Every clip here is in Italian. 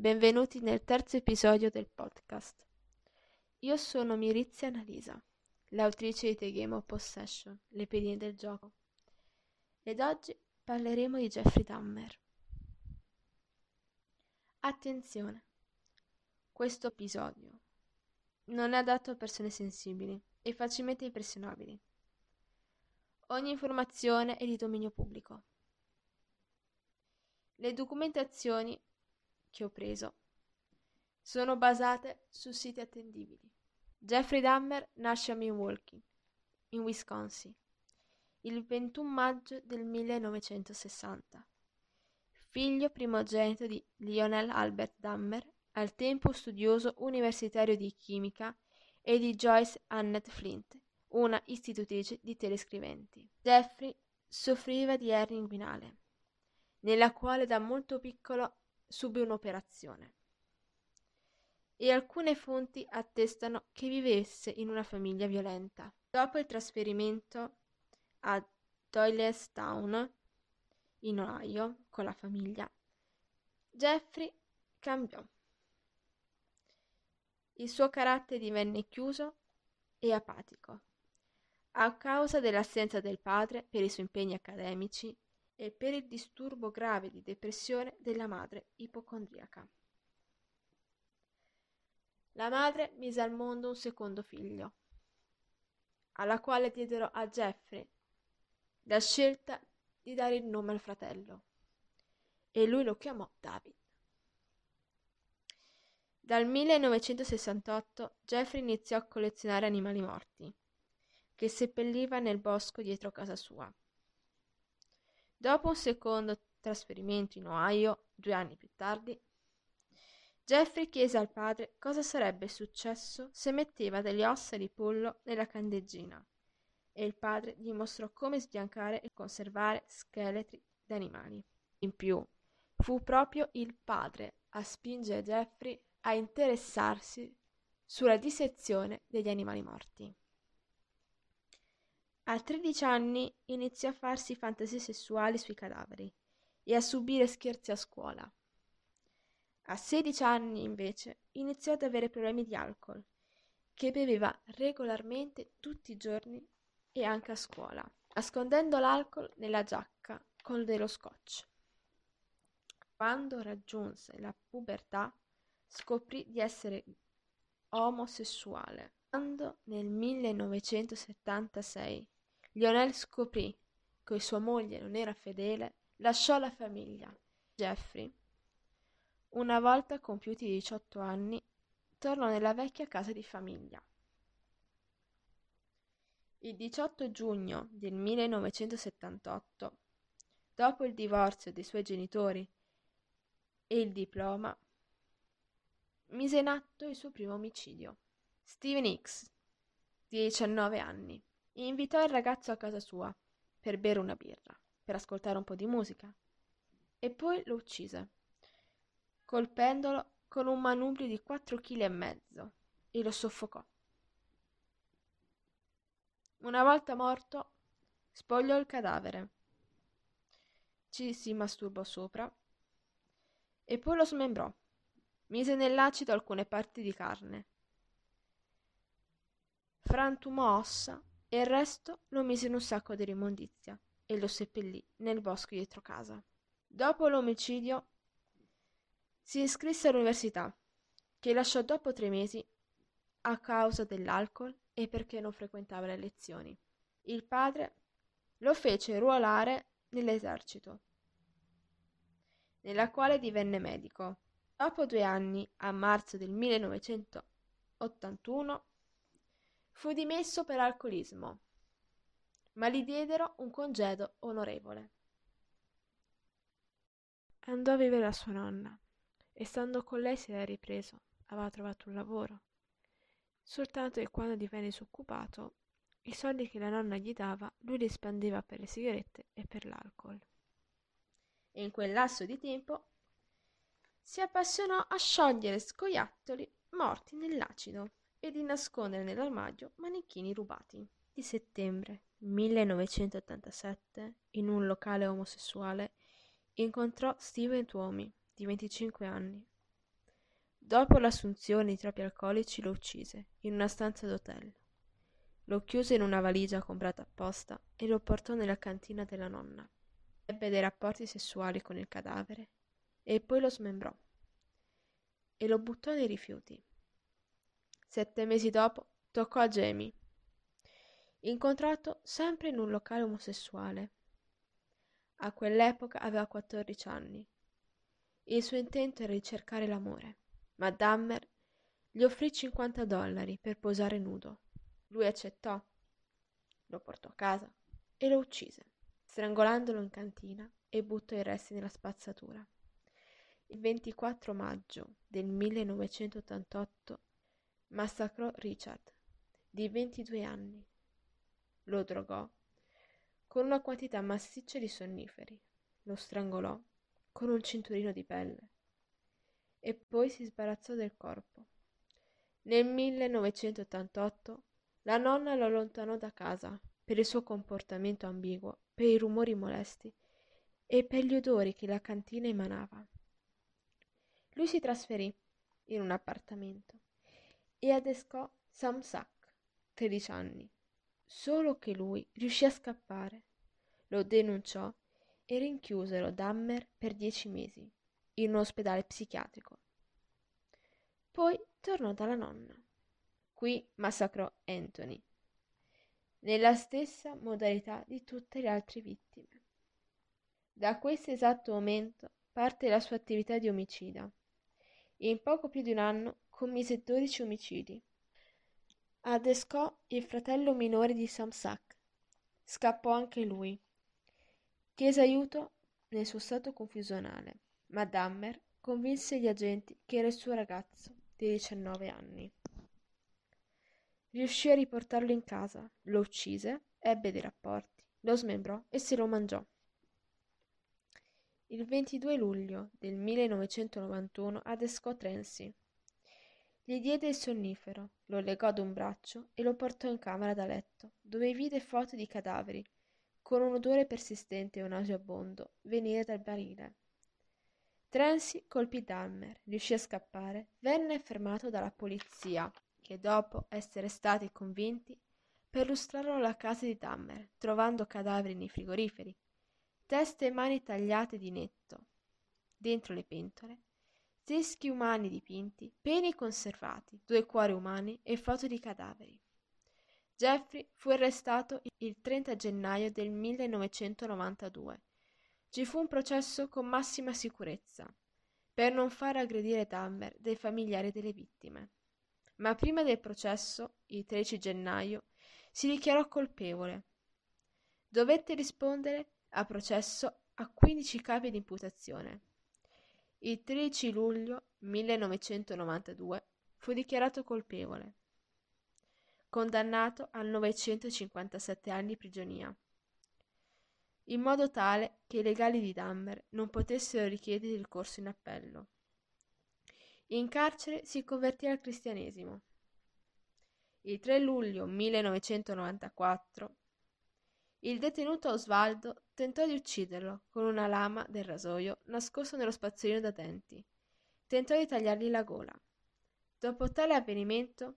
benvenuti nel terzo episodio del podcast. Io sono Mirizia Annalisa, l'autrice di The Game of Possession, le pedine del gioco, ed oggi parleremo di Jeffrey Dahmer. Attenzione, questo episodio non è adatto a persone sensibili e facilmente impressionabili. Ogni informazione è di dominio pubblico. Le documentazioni che ho preso sono basate su siti attendibili. Jeffrey Dahmer nasce a Milwaukee, in Wisconsin, il 21 maggio del 1960. Figlio primogenito di Lionel Albert Dahmer, al tempo studioso universitario di chimica, e di Joyce Annette Flint, una istitutrice di telescriventi. Jeffrey soffriva di ernia inguinale, nella quale da molto piccolo subì un'operazione. E alcune fonti attestano che vivesse in una famiglia violenta. Dopo il trasferimento a Doylestown, in Ohio, con la famiglia, Jeffrey cambiò. Il suo carattere divenne chiuso e apatico a causa dell'assenza del padre per i suoi impegni accademici e per il disturbo grave di depressione della madre ipocondriaca. La madre mise al mondo un secondo figlio, alla quale diedero a Jeffrey la scelta di dare il nome al fratello, e lui lo chiamò David. Dal 1968 Jeffrey iniziò a collezionare animali morti, che seppelliva nel bosco dietro casa sua. Dopo un secondo trasferimento in Ohio, due anni più tardi, Jeffrey chiese al padre cosa sarebbe successo se metteva delle ossa di pollo nella candeggina e il padre gli mostrò come sbiancare e conservare scheletri d'animali. In più, fu proprio il padre a spingere Jeffrey a interessarsi sulla dissezione degli animali morti. A tredici anni iniziò a farsi fantasie sessuali sui cadaveri e a subire scherzi a scuola. A sedici anni, invece, iniziò ad avere problemi di alcol, che beveva regolarmente tutti i giorni e anche a scuola, nascondendo l'alcol nella giacca con dello scotch. Quando raggiunse la pubertà, scoprì di essere omosessuale. Quando nel 1976 Lionel scoprì che sua moglie non era fedele, lasciò la famiglia. Jeffrey, una volta compiuti i 18 anni, tornò nella vecchia casa di famiglia. Il 18 giugno del 1978, dopo il divorzio dei suoi genitori e il diploma, mise in atto il suo primo omicidio. Steven Hicks, di 19 anni invitò il ragazzo a casa sua per bere una birra, per ascoltare un po' di musica, e poi lo uccise, colpendolo con un manubrio di quattro chili e mezzo e lo soffocò. Una volta morto, spogliò il cadavere, ci si masturbò sopra e poi lo smembrò. Mise nell'acido alcune parti di carne. Frantumò ossa e il resto lo mise in un sacco di immondizia e lo seppellì nel bosco dietro casa. Dopo l'omicidio si iscrisse all'università, che lasciò dopo tre mesi a causa dell'alcol e perché non frequentava le lezioni. Il padre lo fece ruolare nell'esercito, nella quale divenne medico. Dopo due anni, a marzo del 1981, Fu dimesso per alcolismo, ma gli diedero un congedo onorevole. Andò a vivere da sua nonna e stando con lei si era ripreso, aveva trovato un lavoro. Soltanto che quando divenne disoccupato, i soldi che la nonna gli dava lui li spendeva per le sigarette e per l'alcol. E in quel lasso di tempo si appassionò a sciogliere scoiattoli morti nell'acido e di nascondere nell'armadio manichini rubati. Di settembre 1987, in un locale omosessuale, incontrò Steven Tuomi, di 25 anni, Dopo l'assunzione di troppi alcolici lo uccise in una stanza d'hotel. Lo chiuse in una valigia comprata apposta e lo portò nella cantina della nonna. Ebbe dei rapporti sessuali con il cadavere e poi lo smembrò e lo buttò nei rifiuti. Sette mesi dopo toccò a Jamie, incontrato sempre in un locale omosessuale. A quell'epoca aveva 14 anni. Il suo intento era di cercare l'amore, ma Dahmer gli offrì 50 dollari per posare nudo. Lui accettò, lo portò a casa e lo uccise, strangolandolo in cantina e buttò i resti nella spazzatura. Il 24 maggio del 1988 massacrò Richard, di 22 anni. Lo drogò con una quantità massiccia di sonniferi, lo strangolò con un cinturino di pelle e poi si sbarazzò del corpo. Nel 1988 la nonna lo allontanò da casa per il suo comportamento ambiguo, per i rumori molesti e per gli odori che la cantina emanava. Lui si trasferì in un appartamento e adescò Sam Sack, 13 anni. Solo che lui riuscì a scappare. Lo denunciò e rinchiusero Dahmer per dieci mesi in un ospedale psichiatrico. Poi tornò dalla nonna. Qui massacrò Anthony, nella stessa modalità di tutte le altre vittime. Da questo esatto momento parte la sua attività di omicida. In poco più di un anno commise 12 omicidi. Adescò il fratello minore di Samsak. Scappò anche lui. Chiese aiuto nel suo stato confusionale, ma Dahmer convinse gli agenti che era il suo ragazzo di 19 anni. Riuscì a riportarlo in casa, lo uccise, ebbe dei rapporti, lo smembrò e se lo mangiò. Il 22 luglio del 1991 adescò Trency. Gli diede il sonnifero, lo legò ad un braccio e lo portò in camera da letto, dove vide foto di cadaveri, con un odore persistente e nauseabondo venire dal barile. Trency colpì Dahmer, riuscì a scappare, venne fermato dalla polizia che dopo essere stati convinti perlustrarono la casa di Dahmer, trovando cadaveri nei frigoriferi, teste e mani tagliate di netto, dentro le pentole, teschi umani dipinti, peni conservati, due cuori umani e foto di cadaveri. Jeffrey fu arrestato il 30 gennaio del 1992. Ci fu un processo con massima sicurezza per non far aggredire Dahmer dai familiari delle vittime ma prima del processo, il 13 gennaio, si dichiarò colpevole. Dovette rispondere a processo a 15 capi di imputazione. Il 13 luglio 1992 fu dichiarato colpevole, condannato a 957 anni di prigionia, in modo tale che i legali di Dahmer non potessero richiedere il corso in appello. In carcere si convertì al cristianesimo. Il 3 luglio 1994 il detenuto Osvaldo tentò di ucciderlo con una lama del rasoio nascosto nello spazzolino da denti. Tentò di tagliargli la gola. Dopo tale avvenimento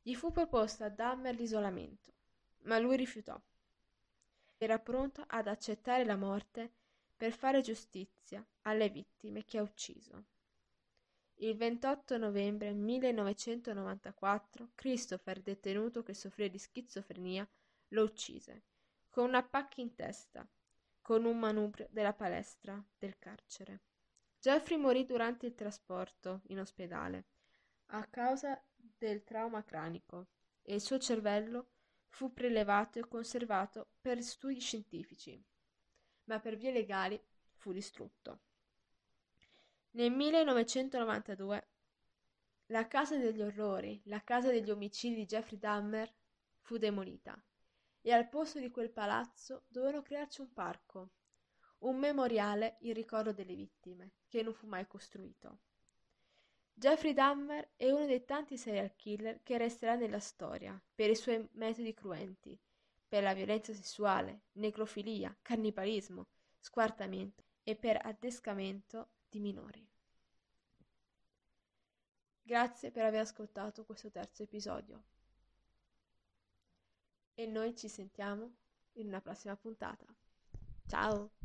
gli fu proposto a Dahmer l'isolamento, ma lui rifiutò. Era pronto ad accettare la morte per fare giustizia alle vittime che ha ucciso. Il 28 novembre 1994 Christopher, detenuto che soffriva di schizofrenia, lo uccise, con una pacca in testa, con un manubrio della palestra del carcere. Jeffrey morì durante il trasporto in ospedale a causa del trauma cranico e il suo cervello fu prelevato e conservato per studi scientifici, ma per vie legali fu distrutto. Nel 1992 la casa degli orrori, la casa degli omicidi di Jeffrey Dahmer, fu demolita e al posto di quel palazzo dovevano crearci un parco, un memoriale in ricordo delle vittime, che non fu mai costruito. Jeffrey Dahmer è uno dei tanti serial killer che resterà nella storia per i suoi metodi cruenti, per la violenza sessuale, necrofilia, cannibalismo, squartamento e per addescamento di minori. Grazie per aver ascoltato questo terzo episodio. E noi ci sentiamo in una prossima puntata. Ciao!